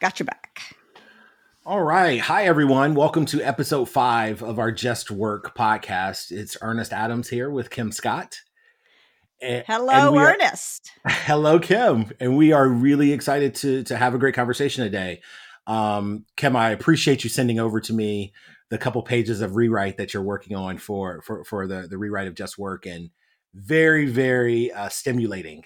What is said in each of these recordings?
got your back. All right. Hi, everyone. Welcome to episode five of our Just Work podcast. It's Ernest Adams here with Kim Scott. And, hello, and Ernest. Are, hello, Kim. And we are really excited to, to have a great conversation today. Um, Kim, I appreciate you sending over to me the couple pages of rewrite that you're working on for for, for the, the rewrite of Just Work and very, very uh, stimulating,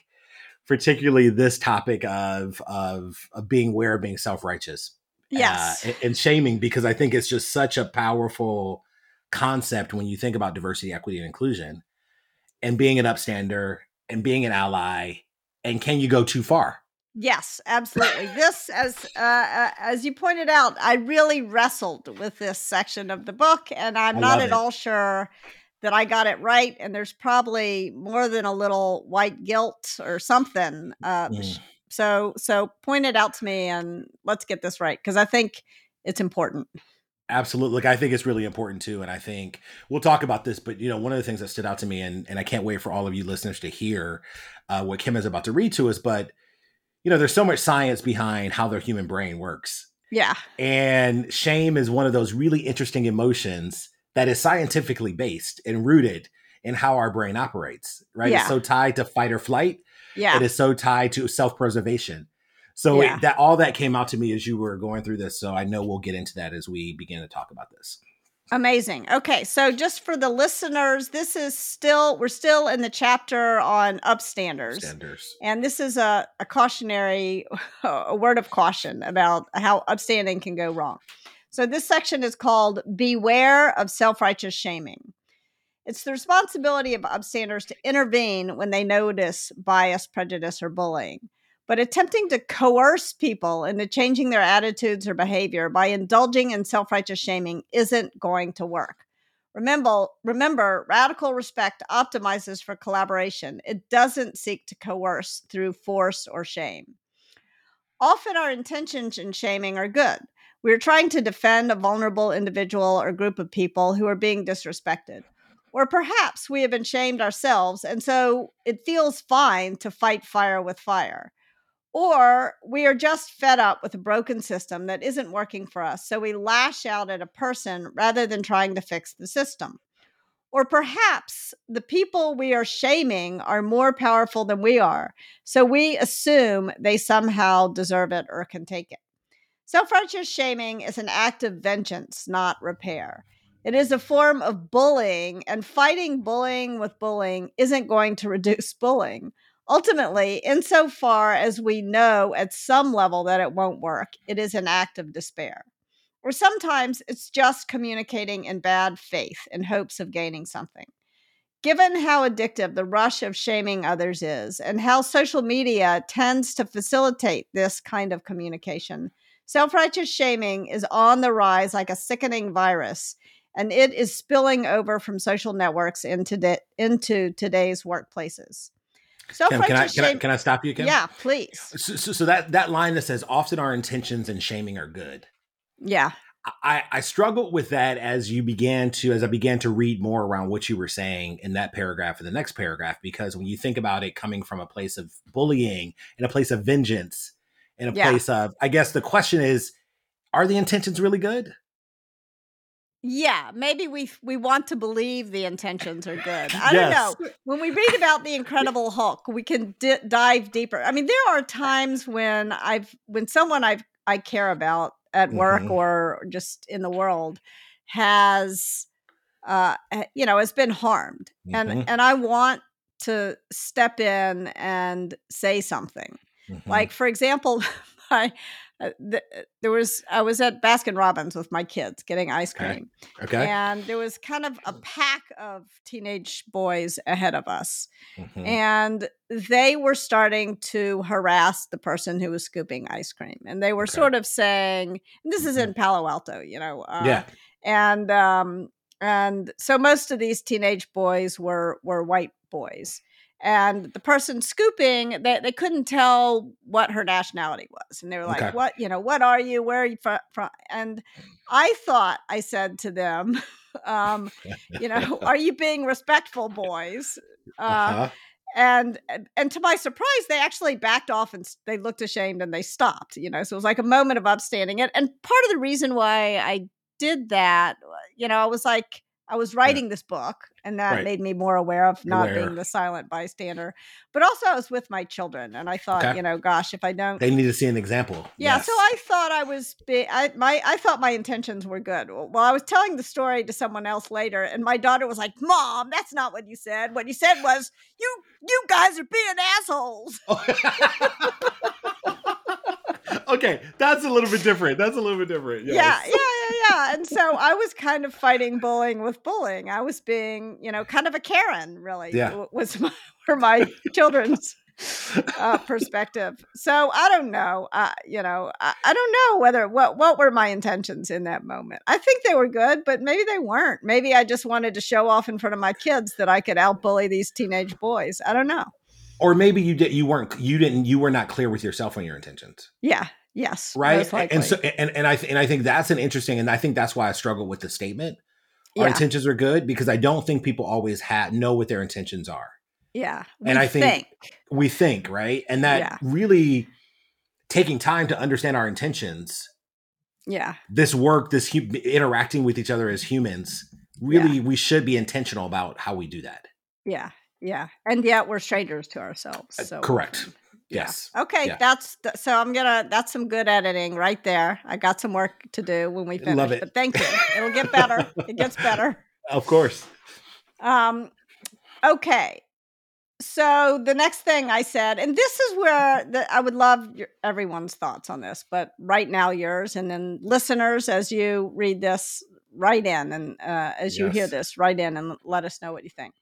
particularly this topic of, of, of being aware of being self-righteous yes. uh, and shaming because i think it's just such a powerful concept when you think about diversity equity and inclusion and being an upstander and being an ally and can you go too far? Yes absolutely. This as uh, uh, as you pointed out i really wrestled with this section of the book and i'm I not at it. all sure that i got it right and there's probably more than a little white guilt or something uh, mm. So so point it out to me and let's get this right because I think it's important. Absolutely. Like I think it's really important too. And I think we'll talk about this, but you know, one of the things that stood out to me and, and I can't wait for all of you listeners to hear uh, what Kim is about to read to us, but you know, there's so much science behind how the human brain works. Yeah. And shame is one of those really interesting emotions that is scientifically based and rooted in how our brain operates, right? Yeah. It's so tied to fight or flight yeah. It is so tied to self preservation. So yeah. it, that all that came out to me as you were going through this. So I know we'll get into that as we begin to talk about this. Amazing. Okay, so just for the listeners, this is still we're still in the chapter on upstanders. Upstanders. And this is a, a cautionary a word of caution about how upstanding can go wrong. So this section is called Beware of Self-Righteous Shaming. It's the responsibility of upstanders to intervene when they notice bias, prejudice, or bullying. But attempting to coerce people into changing their attitudes or behavior by indulging in self righteous shaming isn't going to work. Remember, remember, radical respect optimizes for collaboration. It doesn't seek to coerce through force or shame. Often our intentions in shaming are good. We are trying to defend a vulnerable individual or group of people who are being disrespected. Or perhaps we have been shamed ourselves, and so it feels fine to fight fire with fire. Or we are just fed up with a broken system that isn't working for us, so we lash out at a person rather than trying to fix the system. Or perhaps the people we are shaming are more powerful than we are, so we assume they somehow deserve it or can take it. Self righteous shaming is an act of vengeance, not repair. It is a form of bullying, and fighting bullying with bullying isn't going to reduce bullying. Ultimately, insofar as we know at some level that it won't work, it is an act of despair. Or sometimes it's just communicating in bad faith in hopes of gaining something. Given how addictive the rush of shaming others is, and how social media tends to facilitate this kind of communication, self righteous shaming is on the rise like a sickening virus and it is spilling over from social networks into de- into today's workplaces. So Kim, can, I, can, I, can I stop you, Kim? Yeah, please. So, so, so, that that line that says often our intentions and shaming are good. Yeah. I, I struggled with that as you began to as I began to read more around what you were saying in that paragraph and the next paragraph because when you think about it coming from a place of bullying in a place of vengeance in a yeah. place of I guess the question is are the intentions really good? Yeah, maybe we we want to believe the intentions are good. I yes. don't know. When we read about the Incredible Hulk, we can di- dive deeper. I mean, there are times when I've when someone I've I care about at work mm-hmm. or just in the world has uh you know has been harmed mm-hmm. and and I want to step in and say something. Mm-hmm. Like for example, my uh, uh, there was I was at Baskin Robbins with my kids getting ice cream. Okay. okay. And there was kind of a pack of teenage boys ahead of us. Mm-hmm. And they were starting to harass the person who was scooping ice cream. And they were okay. sort of saying, this is in mm-hmm. Palo Alto, you know. Uh, yeah. And um and so most of these teenage boys were were white boys and the person scooping they, they couldn't tell what her nationality was and they were like okay. what you know what are you where are you from, and i thought i said to them um, you know are you being respectful boys uh, uh-huh. and and to my surprise they actually backed off and they looked ashamed and they stopped you know so it was like a moment of upstanding and, and part of the reason why i did that you know i was like I was writing yeah. this book, and that right. made me more aware of not aware. being the silent bystander. But also, I was with my children, and I thought, okay. you know, gosh, if I don't, they need to see an example. Yeah, yes. so I thought I was, be- I my, I thought my intentions were good. Well, I was telling the story to someone else later, and my daughter was like, "Mom, that's not what you said. What you said was you, you guys are being assholes." okay, that's a little bit different. That's a little bit different. Yes. Yeah, yeah, yeah. And so I was kind of fighting bullying with bullying. I was being, you know, kind of a Karen, really. Yeah. Was my, for my children's uh, perspective. So I don't know. Uh, you know, I, I don't know whether what what were my intentions in that moment. I think they were good, but maybe they weren't. Maybe I just wanted to show off in front of my kids that I could outbully these teenage boys. I don't know or maybe you did you weren't you didn't you were not clear with yourself on your intentions yeah yes right and so and, and i th- and i think that's an interesting and i think that's why i struggle with the statement our yeah. intentions are good because i don't think people always have know what their intentions are yeah and i think, think, we think right and that yeah. really taking time to understand our intentions yeah this work this hu- interacting with each other as humans really yeah. we should be intentional about how we do that yeah yeah, and yet we're strangers to ourselves. Uh, so correct. Yes. Yeah. Okay, yeah. that's th- so. I'm gonna. That's some good editing right there. I got some work to do when we finish. Love it. But thank you. It'll get better. it gets better. Of course. Um. Okay. So the next thing I said, and this is where the, I would love your, everyone's thoughts on this, but right now yours, and then listeners, as you read this, write in, and uh, as yes. you hear this, write in and let us know what you think.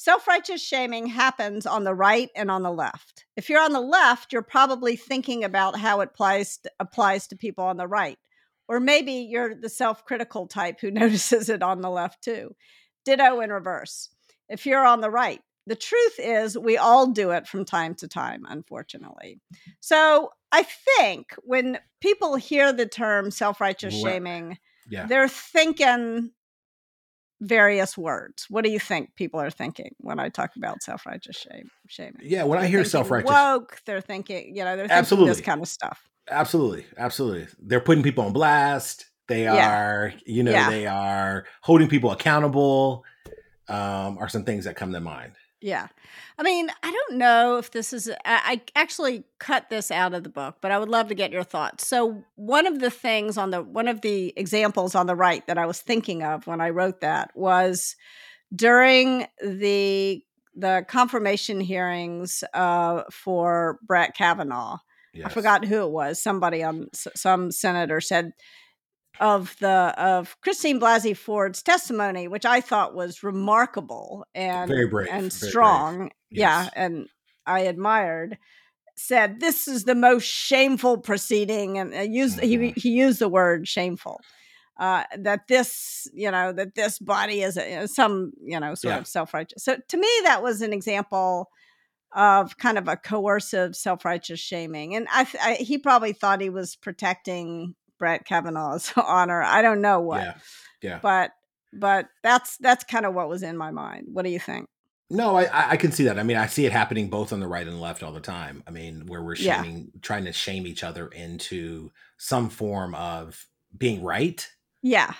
Self righteous shaming happens on the right and on the left. If you're on the left, you're probably thinking about how it applies to, applies to people on the right. Or maybe you're the self critical type who notices it on the left too. Ditto in reverse. If you're on the right, the truth is we all do it from time to time, unfortunately. So I think when people hear the term self righteous shaming, yeah. they're thinking various words. What do you think people are thinking when I talk about self righteous shame? Shaming. Yeah, when they're I hear self righteous woke, they're thinking, you know, they're thinking absolutely. this kind of stuff. Absolutely, absolutely. They're putting people on blast. They yeah. are, you know, yeah. they are holding people accountable. Um, are some things that come to mind. Yeah. I mean, I don't know if this is, I, actually cut this out of the book, but I would love to get your thoughts. So, one of the things on the, one of the examples on the right that I was thinking of when I wrote that was during the, the confirmation hearings uh, for Brett Kavanaugh. Yes. I forgot who it was. Somebody on some senator said of the of Christine Blasey Ford's testimony, which I thought was remarkable and very brave and very strong. Brave. Yes. Yeah, and I admired. Said this is the most shameful proceeding, and uh, used mm-hmm. he he used the word shameful. Uh, that this, you know, that this body is a, some, you know, sort yeah. of self righteous. So to me, that was an example of kind of a coercive self righteous shaming, and I, I, he probably thought he was protecting Brett Kavanaugh's honor. I don't know what. Yeah. Yeah. But but that's that's kind of what was in my mind. What do you think? No, I I can see that. I mean, I see it happening both on the right and left all the time. I mean, where we're shaming, yeah. trying to shame each other into some form of being right. Yeah.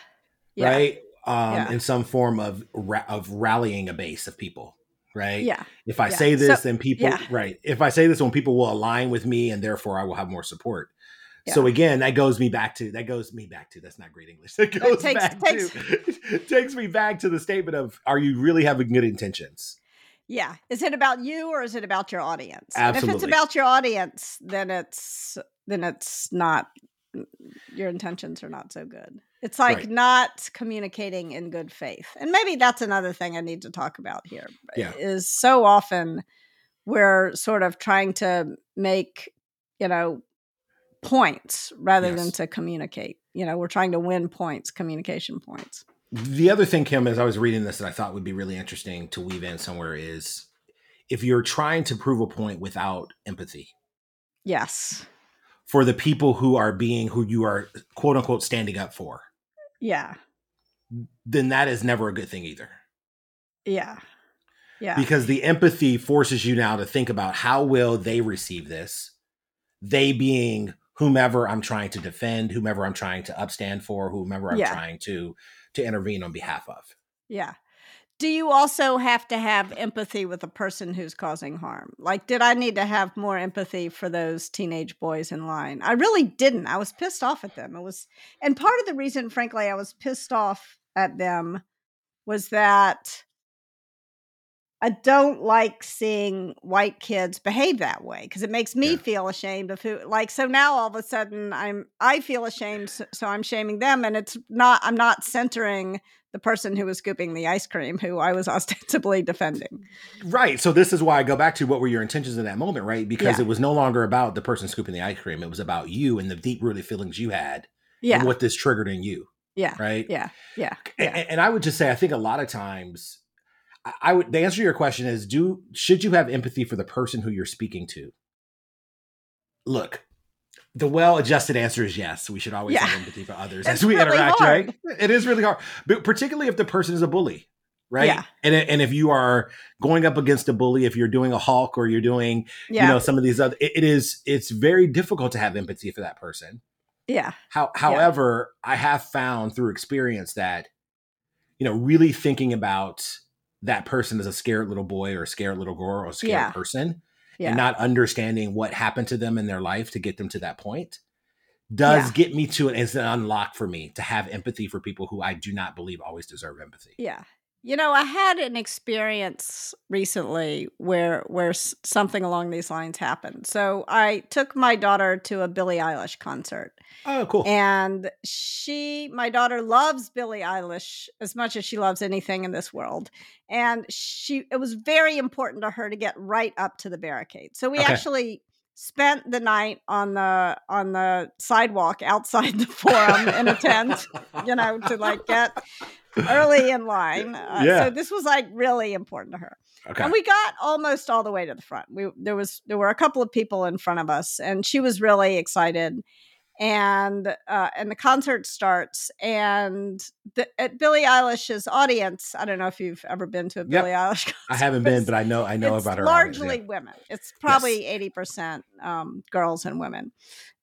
yeah. Right. Um, yeah. in some form of ra- of rallying a base of people. Right. Yeah. If I say this, so, then people. Right. If I say this, when people will align with me, and therefore I will have more support. So again, that goes me back to that goes me back to that's not great English. That goes takes, back takes, to takes me back to the statement of are you really having good intentions? Yeah. Is it about you or is it about your audience? Absolutely. And if it's about your audience, then it's then it's not mm, your intentions are not so good. It's like right. not communicating in good faith. And maybe that's another thing I need to talk about here. Yeah. Is so often we're sort of trying to make, you know, points rather yes. than to communicate. You know, we're trying to win points, communication points. The other thing, Kim, as I was reading this that I thought would be really interesting to weave in somewhere is if you're trying to prove a point without empathy. Yes. For the people who are being who you are quote unquote standing up for. Yeah. Then that is never a good thing either. Yeah. Yeah. because the empathy forces you now to think about how will they receive this they being whomever i'm trying to defend whomever i'm trying to upstand for whomever i'm Yeah. trying to to intervene on behalf of Yeah. Do you also have to have empathy with the person who's causing harm? Like, did I need to have more empathy for those teenage boys in line? I really didn't. I was pissed off at them. It was, and part of the reason, frankly, I was pissed off at them was that I don't like seeing white kids behave that way because it makes me Yeah. feel ashamed of who. Like, so now all of a sudden I'm I feel ashamed, so, so I'm shaming them, and it's not. I'm not centering the person who was scooping the ice cream, who I was ostensibly defending. right so this is why i go back to what were your intentions in that moment right because Yeah. it was no longer about the person scooping the ice cream it was about you and the deep rooted feelings you had Yeah, and what this triggered in you yeah, right yeah, yeah, A- yeah. And, I would just say, I think a lot of times, I- would. The answer to your question is: Do should you have empathy for the person who you're speaking to? Look, the well-adjusted answer is yes. We should always Yeah. have empathy for others It's as we really interact. hard. Right? It is really hard, but particularly if the person is a bully. Right. Yeah. And, and if you are going up against a bully, if you're doing a Hulk or you're doing, Yeah, you know, some of these other, it- it is, it's very difficult to have empathy for that person. yeah, How, however, I have found through experience that, you know, really thinking about that person is a scared little boy or a scared little girl or a scared Yeah. person yeah, and not understanding what happened to them in their life to get them to that point does Yeah. get me to it. It's an unlock for me to have empathy for people who I do not believe always deserve empathy. yeah. You know, I had an experience recently where where something along these lines happened. So I took my daughter to a Billie Eilish concert. Oh, cool. And she, my daughter, loves Billie Eilish as much as she loves anything in this world. And she, it was very important to her to get right up to the barricade. So we Okay. actually spent the night on the on the sidewalk outside the forum in a tent, you know, to like get early in line. Uh, Yeah. So this was like really important to her. okay. And we got almost all the way to the front. We there was there were a couple of people in front of us, and she was really excited. And uh, and the concert starts, and the, at Billie Eilish's audience. I don't know if you've ever been to a Yep. Billie Eilish. Concert. I haven't been, but I know I know it's about her. audience, largely yeah. women. It's probably eighty percent um, girls and women,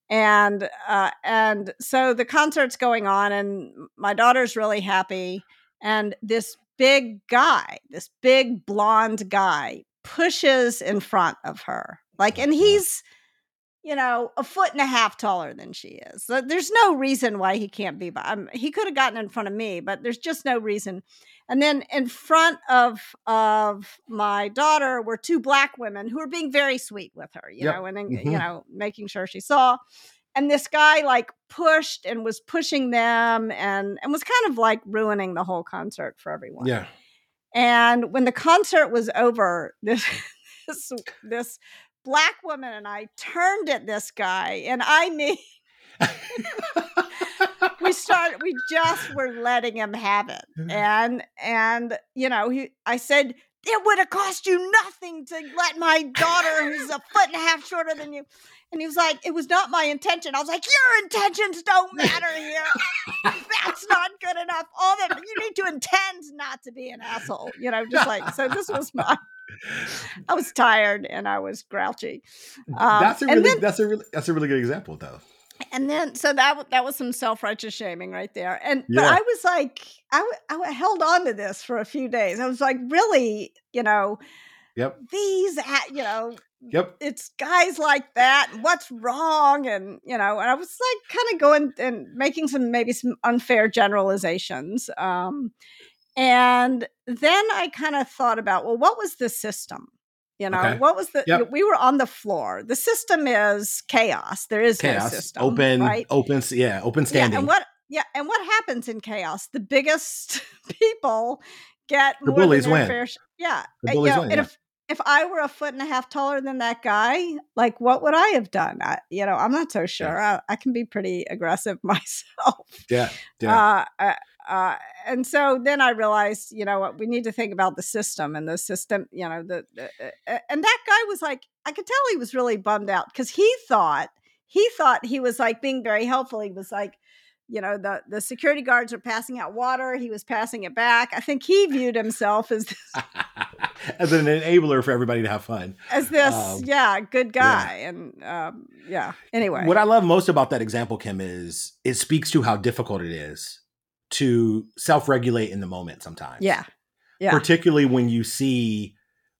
and uh, and so the concert's going on, and my daughter's really happy, and this big guy, this big blonde guy, pushes in front of her, like, and he's you know, a foot and a half taller than she is. So there's no reason why he can't be. Um, he could have gotten in front of me, but there's just no reason. And then in front of of my daughter were two black women who were being very sweet with her, you Yep. know, and then, Mhm. you know, making sure she saw. And this guy like pushed and was pushing them and and was kind of like ruining the whole concert for everyone. Yeah. And when the concert was over, this this this black woman and I turned at this guy, and I mean, we started. We just were letting him have it, mm. and and you know, he. I said it would have cost you nothing to let my daughter, who's a foot and a half shorter than you. And he was like, it was not my intention. I was like, your intentions don't matter here. That's not good enough. All that you need to intend not to be an asshole. You know, just like so. This was my. I was tired and I was grouchy. Um, that's a really then- that's a really that's a really good example though. and then so that that was some self-righteous shaming right there and but i was like I, I held on to this for a few days i was like really you know Yep. these you know Yep. it's guys like that what's wrong and you know and i was like kind of going and making some maybe some unfair generalizations um and then i kind of thought about well what was the system you know Okay. what was the Yep. we were on the floor the system is chaos there is no Chaos. system Open. right Open. Yeah. Open standing. yeah, and what yeah, and what happens in chaos? The biggest people get The more bullies than their win. fair sh- Yeah, The you bullies know, win, yeah. if if I were a foot and a half taller than that guy, like what would I have done? I, you know, I'm not so sure. I, I can be pretty aggressive myself. yeah. Yeah. Uh, uh, uh, and so then I realized, you know what, we need to think about the system and the system, you know, the, the uh, and that guy was like, I could tell he was really bummed out because he thought he thought he was like being very helpful. He was like, you know the the security guards are passing out water he was passing it back. I think he viewed himself as this, as an enabler for everybody to have fun. As this um, yeah good guy yeah. and um, yeah anyway. What i love most about that example kim is it speaks to how difficult it is to self-regulate in the moment sometimes. Yeah yeah. Particularly when you see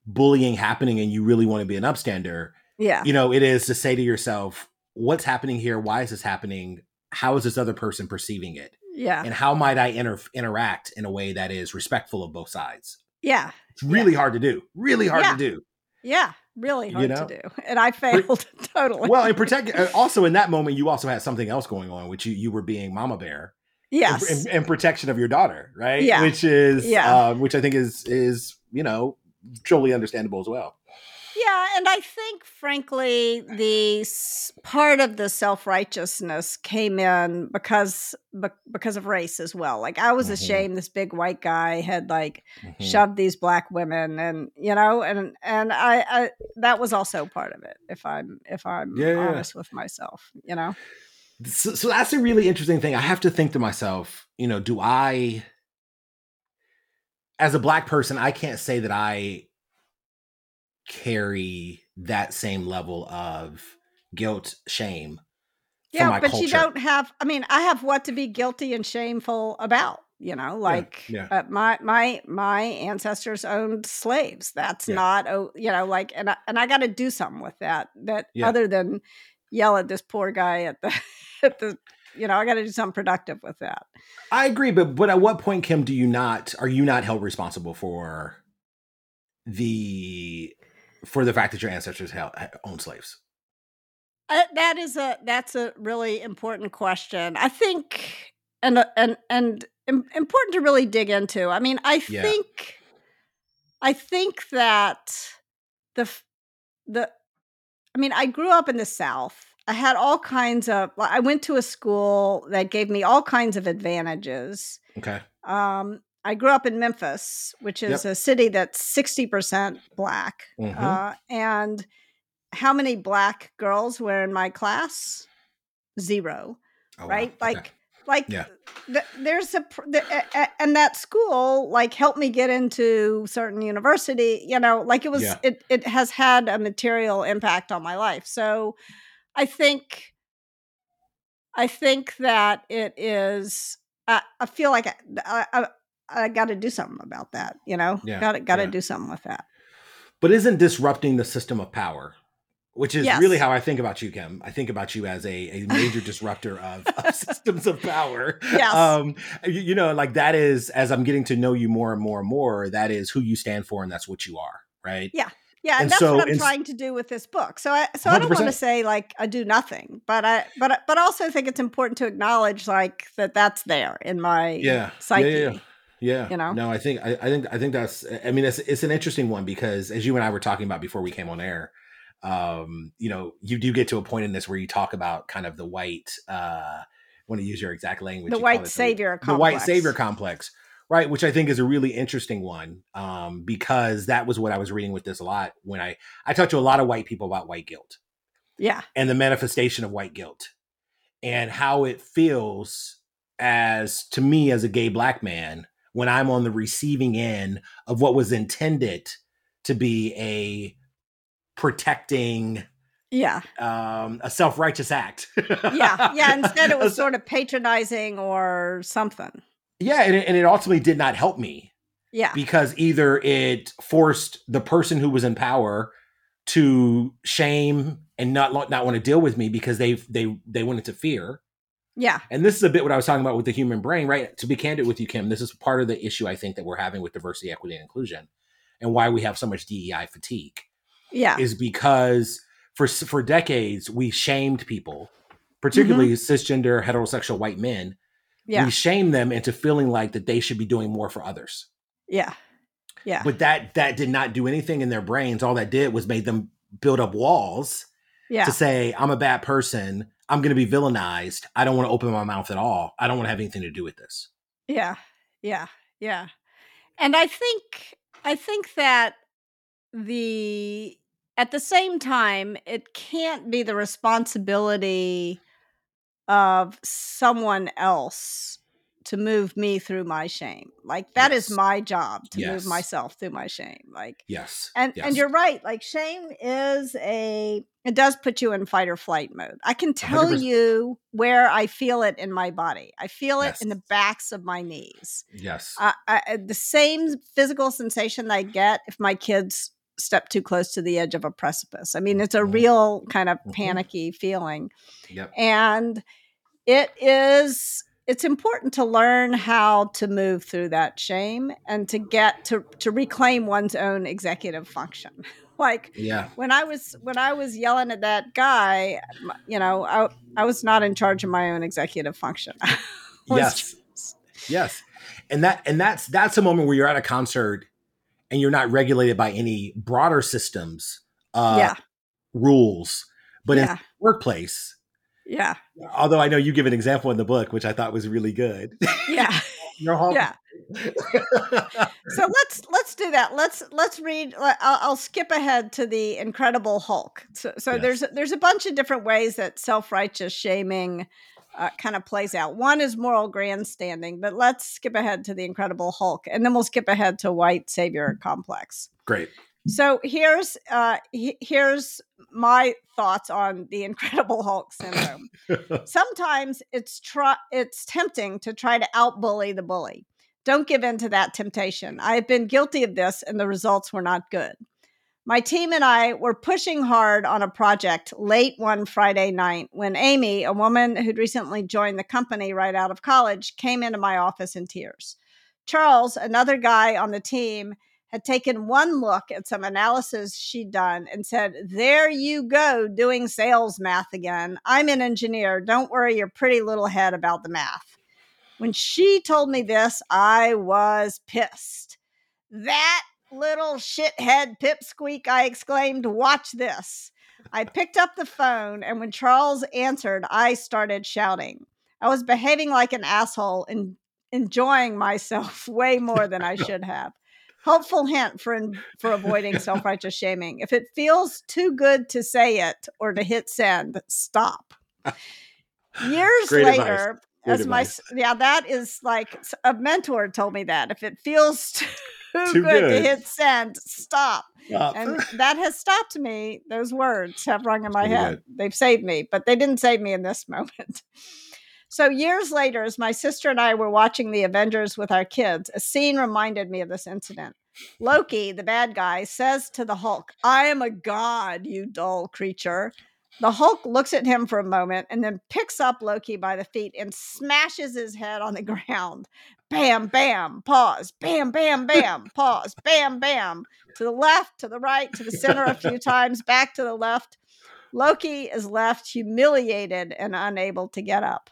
bullying happening and you really want to be an upstander yeah. you know it is to say to yourself what's happening here? Why is this happening how is this other person perceiving it? Yeah. And how might I inter- interact in a way that is respectful of both sides? Yeah. It's really yeah. hard to do. Really hard yeah. to do. Yeah. Really hard you know? to do. And I failed totally. Well, and protect uh, also in that moment, you also had something else going on, which you, you were being mama bear. Yes. And, and protection of your daughter, right? Yeah. Which is, yeah. Um, which I think is, is, you know, totally understandable as well. Yeah, and I think, frankly, the part of the self righteousness came in because because of race as well. Like I was mm-hmm. ashamed this big white guy had like mm-hmm. shoved these black women, and you know, and and I, I that was also part of it. If I'm if I'm yeah, honest yeah. with myself, you know. So, so that's a really interesting thing. I have to think to myself, you know, do I, as a black person, I can't say that I carry that same level of guilt, shame. Yeah, but culture. you don't have. I mean, I have what to be guilty and shameful about. You know, like yeah, yeah. Uh, my my my ancestors owned slaves. That's yeah. not oh, you know, like, and I, and I got to do something with that. That other than yell at this poor guy at the at the you know, I got to do something productive with that. I agree, but but at what point, Kim, do you not are you not held responsible for the for the fact that your ancestors held, owned slaves? Uh, that is a that's a really important question. I think and uh, and and important to really dig into. I mean, I yeah. think I think that the the I mean, I grew up in the South. I had all kinds of I went to a school that gave me all kinds of advantages. Okay. Um I grew up in Memphis, which is yep. a city that's 60% black. Mm-hmm. Uh, and how many black girls were in my class? Zero. Oh, right? Wow. Like, okay. like yeah. th- there's a, th- and that school like helped me get into certain university, you know, like it was, yeah. it, it has had a material impact on my life. So I think, I think that it is, I, I feel like I, I, I got to do something about that. You know, yeah, got to got to yeah. do something with that. But isn't disrupting the system of power, which is yes. really how I think about you, Kim. I think about you as a, a major disruptor of, of, systems of power. Yes. Um, you, you, know, like that is as I'm getting to know you more and more and more. That is who you stand for, and that's what you are, right? Yeah. Yeah, and, and that's so, what I'm trying to do with this book. So, I, so 100%. I don't want to say like I do nothing, but I, but, but also think it's important to acknowledge like that that's there in my yeah, psyche. Yeah, yeah, yeah, you know. No, I think I, I, think I think that's. I mean, it's it's an interesting one because as you and I were talking about before we came on air, um, you know, you do get to a point in this where you talk about kind of the white. uh want to use your exact language. The white savior the, complex. The white savior complex, right? Which I think is a really interesting one um, because that was what I was reading with this a lot when I I talked to a lot of white people about white guilt. Yeah, and the manifestation of white guilt and how it feels as to me as a gay black man when I'm on the receiving end of what was intended to be a protecting yeah. um a self-righteous act. Yeah yeah instead it was sort of patronizing or something. Yeah and it, and it ultimately did not help me yeah. because either it forced the person who was in power to shame and not not want to deal with me because they they they went into fear yeah. And this is a bit what I was talking about with the human brain, right? To be candid with you, Kim, this is part of the issue I think that we're having with diversity, equity, and inclusion and why we have so much DEI fatigue. Yeah. Is because for for decades we shamed people, particularly mm-hmm. cisgender heterosexual white men. Yeah. We shame them into feeling like that they should be doing more for others. Yeah. Yeah. But that that did not do anything in their brains. All that did was made them build up walls yeah. to say, I'm a bad person I'm going to be villainized. I don't want to open my mouth at all. I don't want to have anything to do with this. Yeah. Yeah. Yeah. And I think I think that the at the same time it can't be the responsibility of someone else to move me through my shame. Like that yes. is my job to yes. move myself through my shame. Like yes, and yes. and you're right. Like shame is a it does put you in fight or flight mode. I can tell 100%. you where I feel it in my body. I feel it in the backs of my knees. Yes, uh, I, the same physical sensation I get if my kids step too close to the edge of a precipice. I mean, it's a mm-hmm. real kind of mm-hmm. panicky feeling. Yep. And it is it's important to learn how to move through that shame and to get to to reclaim one's own executive function. Like yeah. when i was when i was yelling at that guy you know i, I was not in charge of my own executive function. Yes. just... yes. And that and that's that's a moment where you're at a concert and you're not regulated by any broader systems uh yeah. rules. But yeah. in workplace yeah. Although I know you give an example in the book, which I thought was really good. Yeah. yeah. so let's let's do that. Let's let's read. I'll, I'll skip ahead to the Incredible Hulk. So, so yes. there's there's a bunch of different ways that self righteous shaming uh, kind of plays out. One is moral grandstanding, but let's skip ahead to the Incredible Hulk, and then we'll skip ahead to white savior complex. Great. So here's uh, he, here's my thoughts on the Incredible Hulk syndrome. Sometimes it's try it's tempting to try to outbully the bully. Don't give in to that temptation. I've been guilty of this, and the results were not good. My team and I were pushing hard on a project late one Friday night when Amy, a woman who'd recently joined the company right out of college, came into my office in tears. Charles, another guy on the team, had taken one look at some analysis she'd done and said, There you go, doing sales math again. I'm an engineer. Don't worry your pretty little head about the math. When she told me this, I was pissed. That little shithead pipsqueak, I exclaimed, Watch this. I picked up the phone, and when Charles answered, I started shouting. I was behaving like an asshole and enjoying myself way more than I should have helpful hint for for avoiding self-righteous shaming. If it feels too good to say it or to hit send, stop. Years Great later, as my yeah, that is like a mentor told me that if it feels too, too good, good, to hit send, stop. stop. And that has stopped me. Those words have rung in my head. Good. They've saved me, but they didn't save me in this moment. So, years later, as my sister and I were watching the Avengers with our kids, a scene reminded me of this incident. Loki, the bad guy, says to the Hulk, I am a god, you dull creature. The Hulk looks at him for a moment and then picks up Loki by the feet and smashes his head on the ground. Bam, bam, pause, bam, bam, bam, pause, bam, bam. To the left, to the right, to the center a few times, back to the left. Loki is left humiliated and unable to get up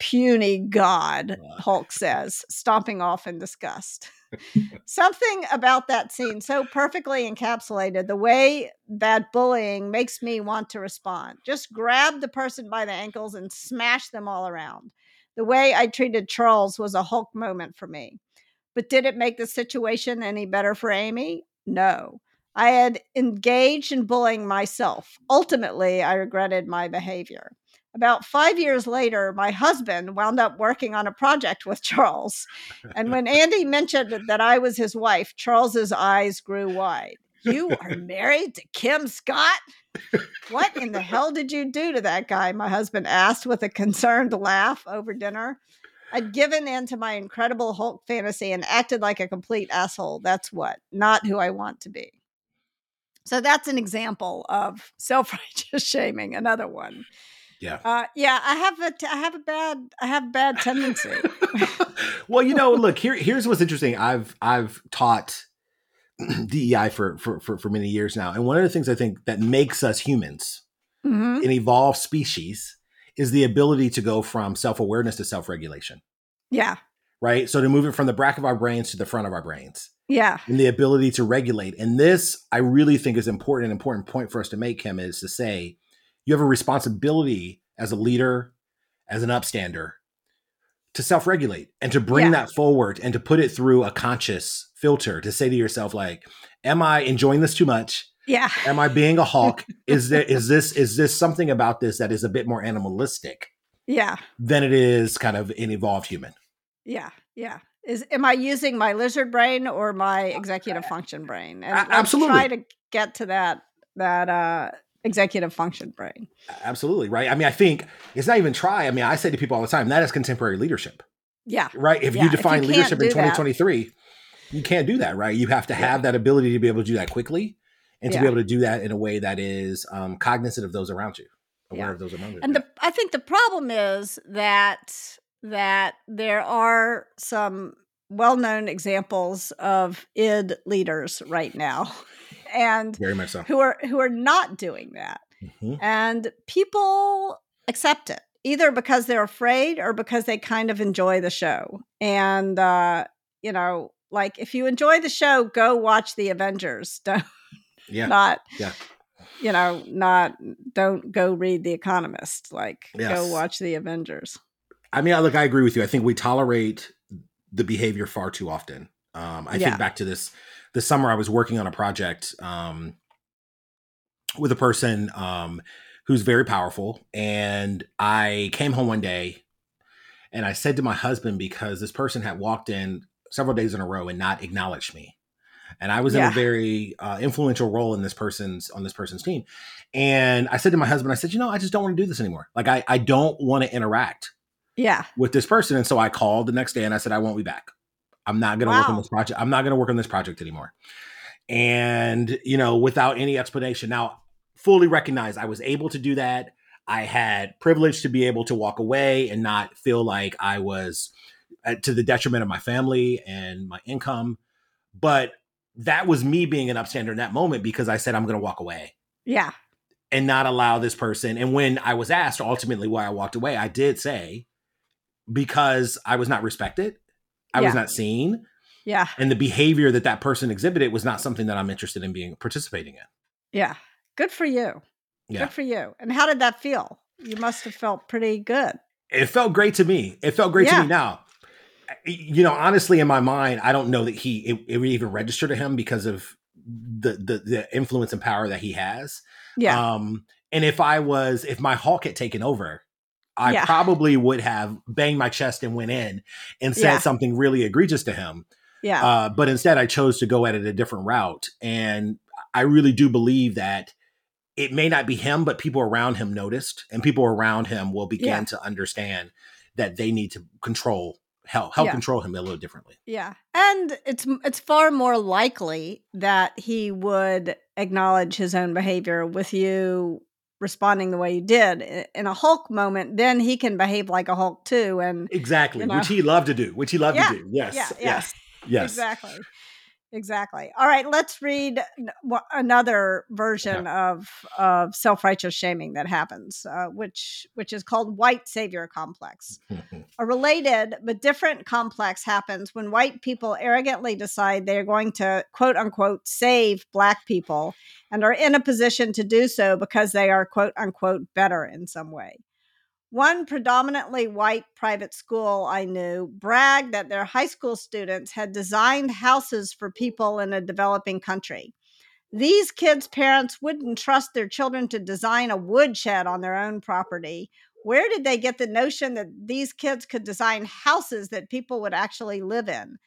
puny god, Hulk says, stomping off in disgust. Something about that scene so perfectly encapsulated the way that bullying makes me want to respond. Just grab the person by the ankles and smash them all around. The way I treated Charles was a Hulk moment for me. But did it make the situation any better for Amy? No. I had engaged in bullying myself. Ultimately, I regretted my behavior. About five years later, my husband wound up working on a project with Charles. And when Andy mentioned that I was his wife, Charles's eyes grew wide. You are married to Kim Scott? What in the hell did you do to that guy? My husband asked with a concerned laugh over dinner. I'd given in to my incredible Hulk fantasy and acted like a complete asshole. That's what, not who I want to be. So that's an example of self righteous shaming, another one. Yeah. Uh, yeah, I have a, t- I have a bad, I have bad tendency. well, you know, look here. Here's what's interesting. I've I've taught DEI for, for for for many years now, and one of the things I think that makes us humans, mm-hmm. an evolved species, is the ability to go from self awareness to self regulation. Yeah. Right. So to move it from the back of our brains to the front of our brains. Yeah. And the ability to regulate. And this, I really think, is important. An important point for us to make, Kim, is to say you have a responsibility as a leader, as an upstander, to self regulate and to bring yeah. that forward and to put it through a conscious filter to say to yourself, like, am I enjoying this too much? Yeah. Am I being a hawk? is there is this is this something about this that is a bit more animalistic? Yeah. than it is kind of an evolved human. Yeah. Yeah. Is am I using my lizard brain or my executive function brain? And let's absolutely. try to get to that that uh executive function brain. Absolutely, right? I mean, I think it's not even try. I mean, I say to people all the time that is contemporary leadership, Yeah. right? If Yeah, you if you define leadership in do that- 2023, you can't do that, right? You have to Yeah. have that ability to be able to do that quickly and to be able to do that in a way that is um, cognizant of those around you, aware Yeah. of those around you. And the I think the problem is that that there are some well-known examples of id leaders right now and Very much so. who are who are not doing that. Mhm. And people accept it either because they're afraid or because they kind of enjoy the show. And uh you know, like if you enjoy the show, go watch the Avengers. Don't Yeah. not Yeah. you know not don't go read the economist like go watch the avengers I mean, I- look, I agree with you. I think we tolerate the behavior far too often. Um, I Yeah. think back to this this summer, I was working on a project um, with a person um, who's very powerful, and I came home one day and I said to my husband because this person had walked in several days in a row and not acknowledged me. And I was in a very uh, influential role in this person's on this person's team. And I said to my husband, I said, you know, I just don't want to do this anymore. Like I, I don't want to interact yeah with this person. And so I called the next day and I said, I won't be back. I'm not going to work on this project. I'm not going to work on this project anymore. And, you know, without any explanation. Now, fully recognize I was able to do that. I had privilege to be able to walk away and not feel like I was uh, to the detriment of my family and my income. But that was me being an upstander in that moment because I said, I'm going to walk away yeah and not allow this person. And when I was asked ultimately why I walked away, I did say because I was not respected, I was not seen, yeah and the behavior that that person exhibited was not something that I'm interested in being participating in. yeah good for you Yeah, good for you and how did that feel you must have felt pretty good it felt great to me. It felt great Yeah. to me now. You know, honestly, in my mind, I don't know that he it, it would even register to him because of the, the the influence and power that he has. yeah Um, and if I was, if my Hulk had taken over, I Yeah. probably would have banged my chest and went in and said Yeah. something really egregious to him. yeah Uh, but instead, I chose to go at it a different route. And I really do believe that it may not be him, but people around him noticed, and people around him will begin Yeah. to understand that they need to control help help Yeah. control him a little differently. yeah and it's it's far more likely that he would acknowledge his own behavior with you responding the way you did in a hulk moment then he can behave like a hulk too and Exactly, You know? which he loved to do. Which he loved Yeah. to do. Yes, Yeah, yeah. yes, yes. Exactly. Exactly. All right, let's read another version of of self righteous shaming that happens, uh, which which is called white savior complex. A related but different complex happens when white people arrogantly decide they are going to quote unquote save black people and are in a position to do so because they are quote unquote better in some way. One predominantly white private school I knew bragged that their high school students had designed houses for people in a developing country. These kids' parents wouldn't trust their children to design a woodshed on their own property. Where did they get the notion that these kids could design houses that people would actually live in?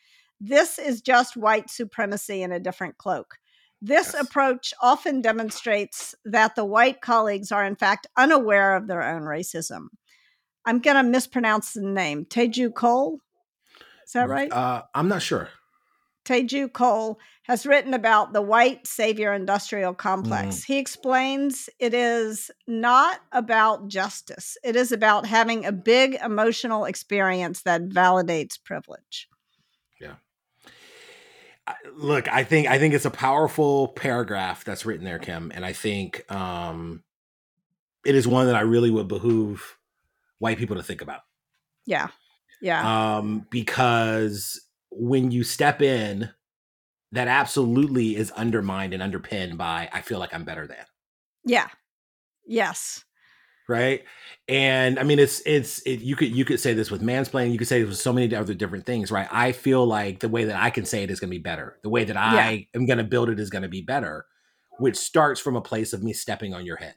This is just white supremacy in a different cloak. This Yes. approach often demonstrates that the white colleagues are, in fact, unaware of their own racism. I'm going to mispronounce the name. Teju Cole? Is that right? Uh, I'm not sure. Teju Cole has written about the white savior industrial complex. He explains it is not about justice, it is about having a big emotional experience that validates privilege. Look i think i think it's a powerful paragraph that's written there kim and i think um it is one that i really would behoove white people to think about Yeah. Yeah. um because when you step in that absolutely is undermined and underpinned by i feel like i'm better than yeah. Yes. Right? And i mean it's it's it, you could you could say this with mansplaining you could say this with so many other different things right? I feel like the way that i can say it is going to be better. The way that i am going to build it is going to be better which starts from a place of me stepping on your head.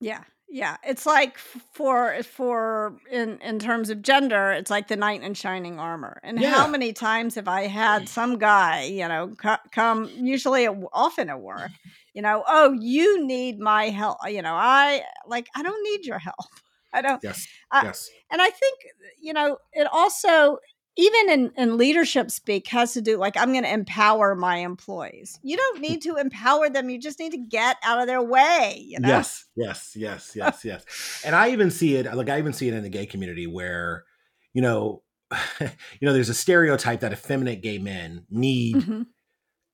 Yeah. Yeah it's like for for in in terms of gender it's like the knight in shining armor. And yeah. how many times have i had some guy you know c- come usually often at work you know oh you need my help you know i like i don't need your help. I don't yes yes. and i think you know it also even in, in leadership speak has to do like i'm going to empower my employees. You don't need to empower them you just need to get out of their way you know? Yes yes yes yes yes. And i even see it like i even see it in the gay community where you know you know there's a stereotype that effeminate gay men need mm-hmm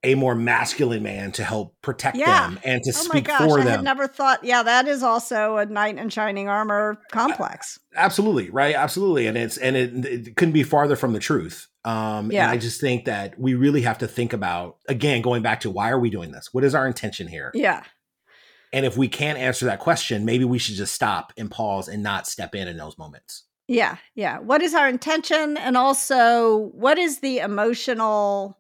a more masculine man to help protect yeah. them and to oh speak gosh, for I them. I had never thought, yeah, that is also a knight in shining armor complex. Absolutely, right? Absolutely, and it's and it, it couldn't be farther from the truth. Um, yeah. And I just think that we really have to think about again, going back to why are we doing this? What is our intention here? Yeah. And if we can't answer that question, maybe we should just stop and pause and not step in in those moments. Yeah, yeah. What is our intention, and also what is the emotional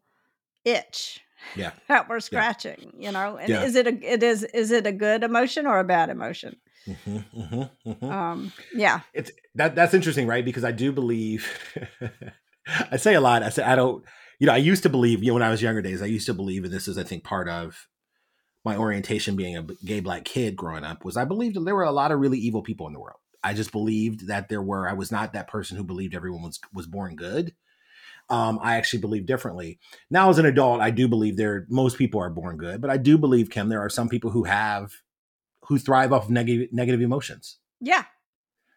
itch yeah that we're scratching yeah. you know and yeah. is it a it is is it a good emotion or a bad emotion mm-hmm, mm-hmm, mm-hmm. um yeah it's that that's interesting right because i do believe i say a lot i say i don't you know i used to believe you know when i was younger days i used to believe and this is i think part of my orientation being a gay black kid growing up was i believed that there were a lot of really evil people in the world i just believed that there were i was not that person who believed everyone was was born good um, I actually believe differently. Now, as an adult, I do believe there most people are born good, but I do believe, Kim, there are some people who have who thrive off negative negative emotions. Yeah.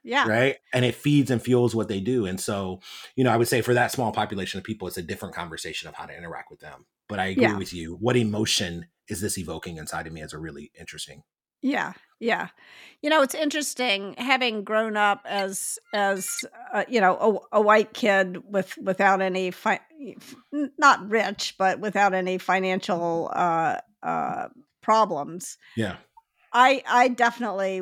Yeah. Right. And it feeds and fuels what they do. And so, you know, I would say for that small population of people, it's a different conversation of how to interact with them. But I agree yeah. with you. What emotion is this evoking inside of me is a really interesting yeah, yeah. You know, it's interesting having grown up as as uh, you know a, a, white kid with without any fi- not rich, but without any financial uh, uh, problems. Yeah, I I definitely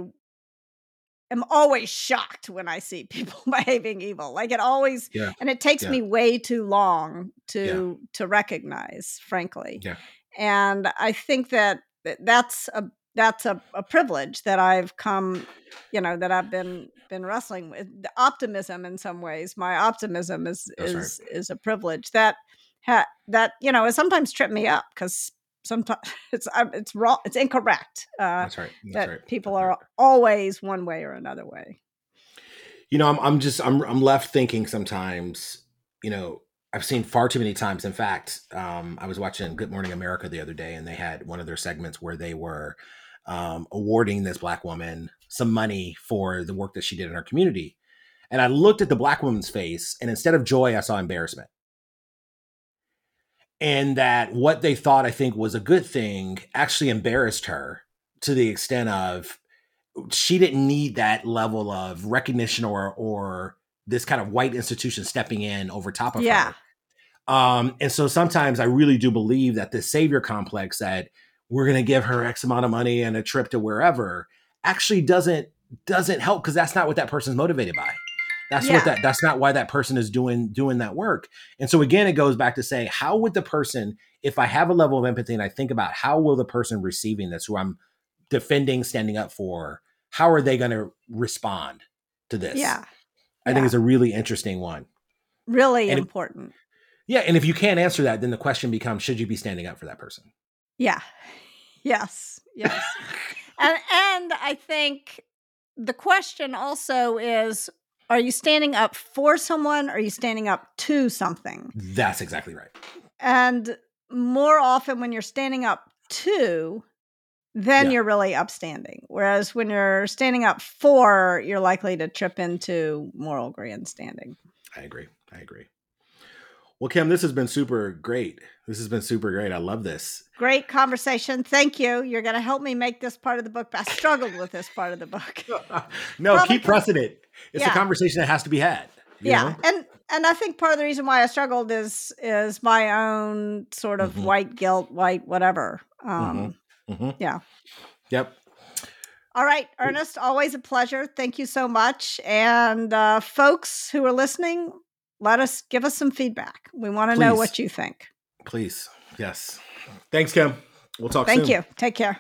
am always shocked when I see people behaving evil. Like it always, yeah. and it takes yeah. me way too long to yeah. to recognize, frankly. Yeah. And I think that that's a that's a, a privilege that I've come, you know, that I've been been wrestling with. The optimism, in some ways, my optimism is that's is right. is a privilege that ha, that you know, has sometimes tripped me up because sometimes it's it's wrong, it's incorrect. Uh, that's right. That's that right. people are always one way or another way. You know, I'm I'm just I'm I'm left thinking sometimes. You know, I've seen far too many times. In fact, um, I was watching Good Morning America the other day, and they had one of their segments where they were um, awarding this black woman some money for the work that she did in her community. And I looked at the black woman's face, and instead of joy, I saw embarrassment. And that what they thought I think was a good thing actually embarrassed her to the extent of she didn't need that level of recognition or or this kind of white institution stepping in over top of yeah. her. Um, and so sometimes I really do believe that the savior complex that we're going to give her X amount of money and a trip to wherever actually doesn't doesn't help because that's not what that person's motivated by. That's yeah. what that that's not why that person is doing doing that work. And so again, it goes back to say, how would the person, if I have a level of empathy and I think about how will the person receiving this, who I'm defending, standing up for, how are they going to respond to this? Yeah. I yeah. think it's a really interesting one. Really and important. If, yeah. And if you can't answer that, then the question becomes should you be standing up for that person? Yeah. Yes. Yes. and and I think the question also is are you standing up for someone or are you standing up to something? That's exactly right. And more often when you're standing up to then yeah. you're really upstanding. Whereas when you're standing up for, you're likely to trip into moral grandstanding. I agree. I agree. Well, Kim, this has been super great. This has been super great. I love this. Great conversation. Thank you. You're going to help me make this part of the book. I struggled with this part of the book. no, Probably keep pressing it. It's yeah. a conversation that has to be had. Yeah, know? and and I think part of the reason why I struggled is is my own sort of mm-hmm. white guilt, white whatever. Um, mm-hmm. Mm-hmm. Yeah. Yep. All right, Ernest, always a pleasure. Thank you so much. And uh, folks who are listening, let us give us some feedback. We want to know what you think. Please. Yes. Thanks, Kim. We'll talk Thank soon. you. Take care.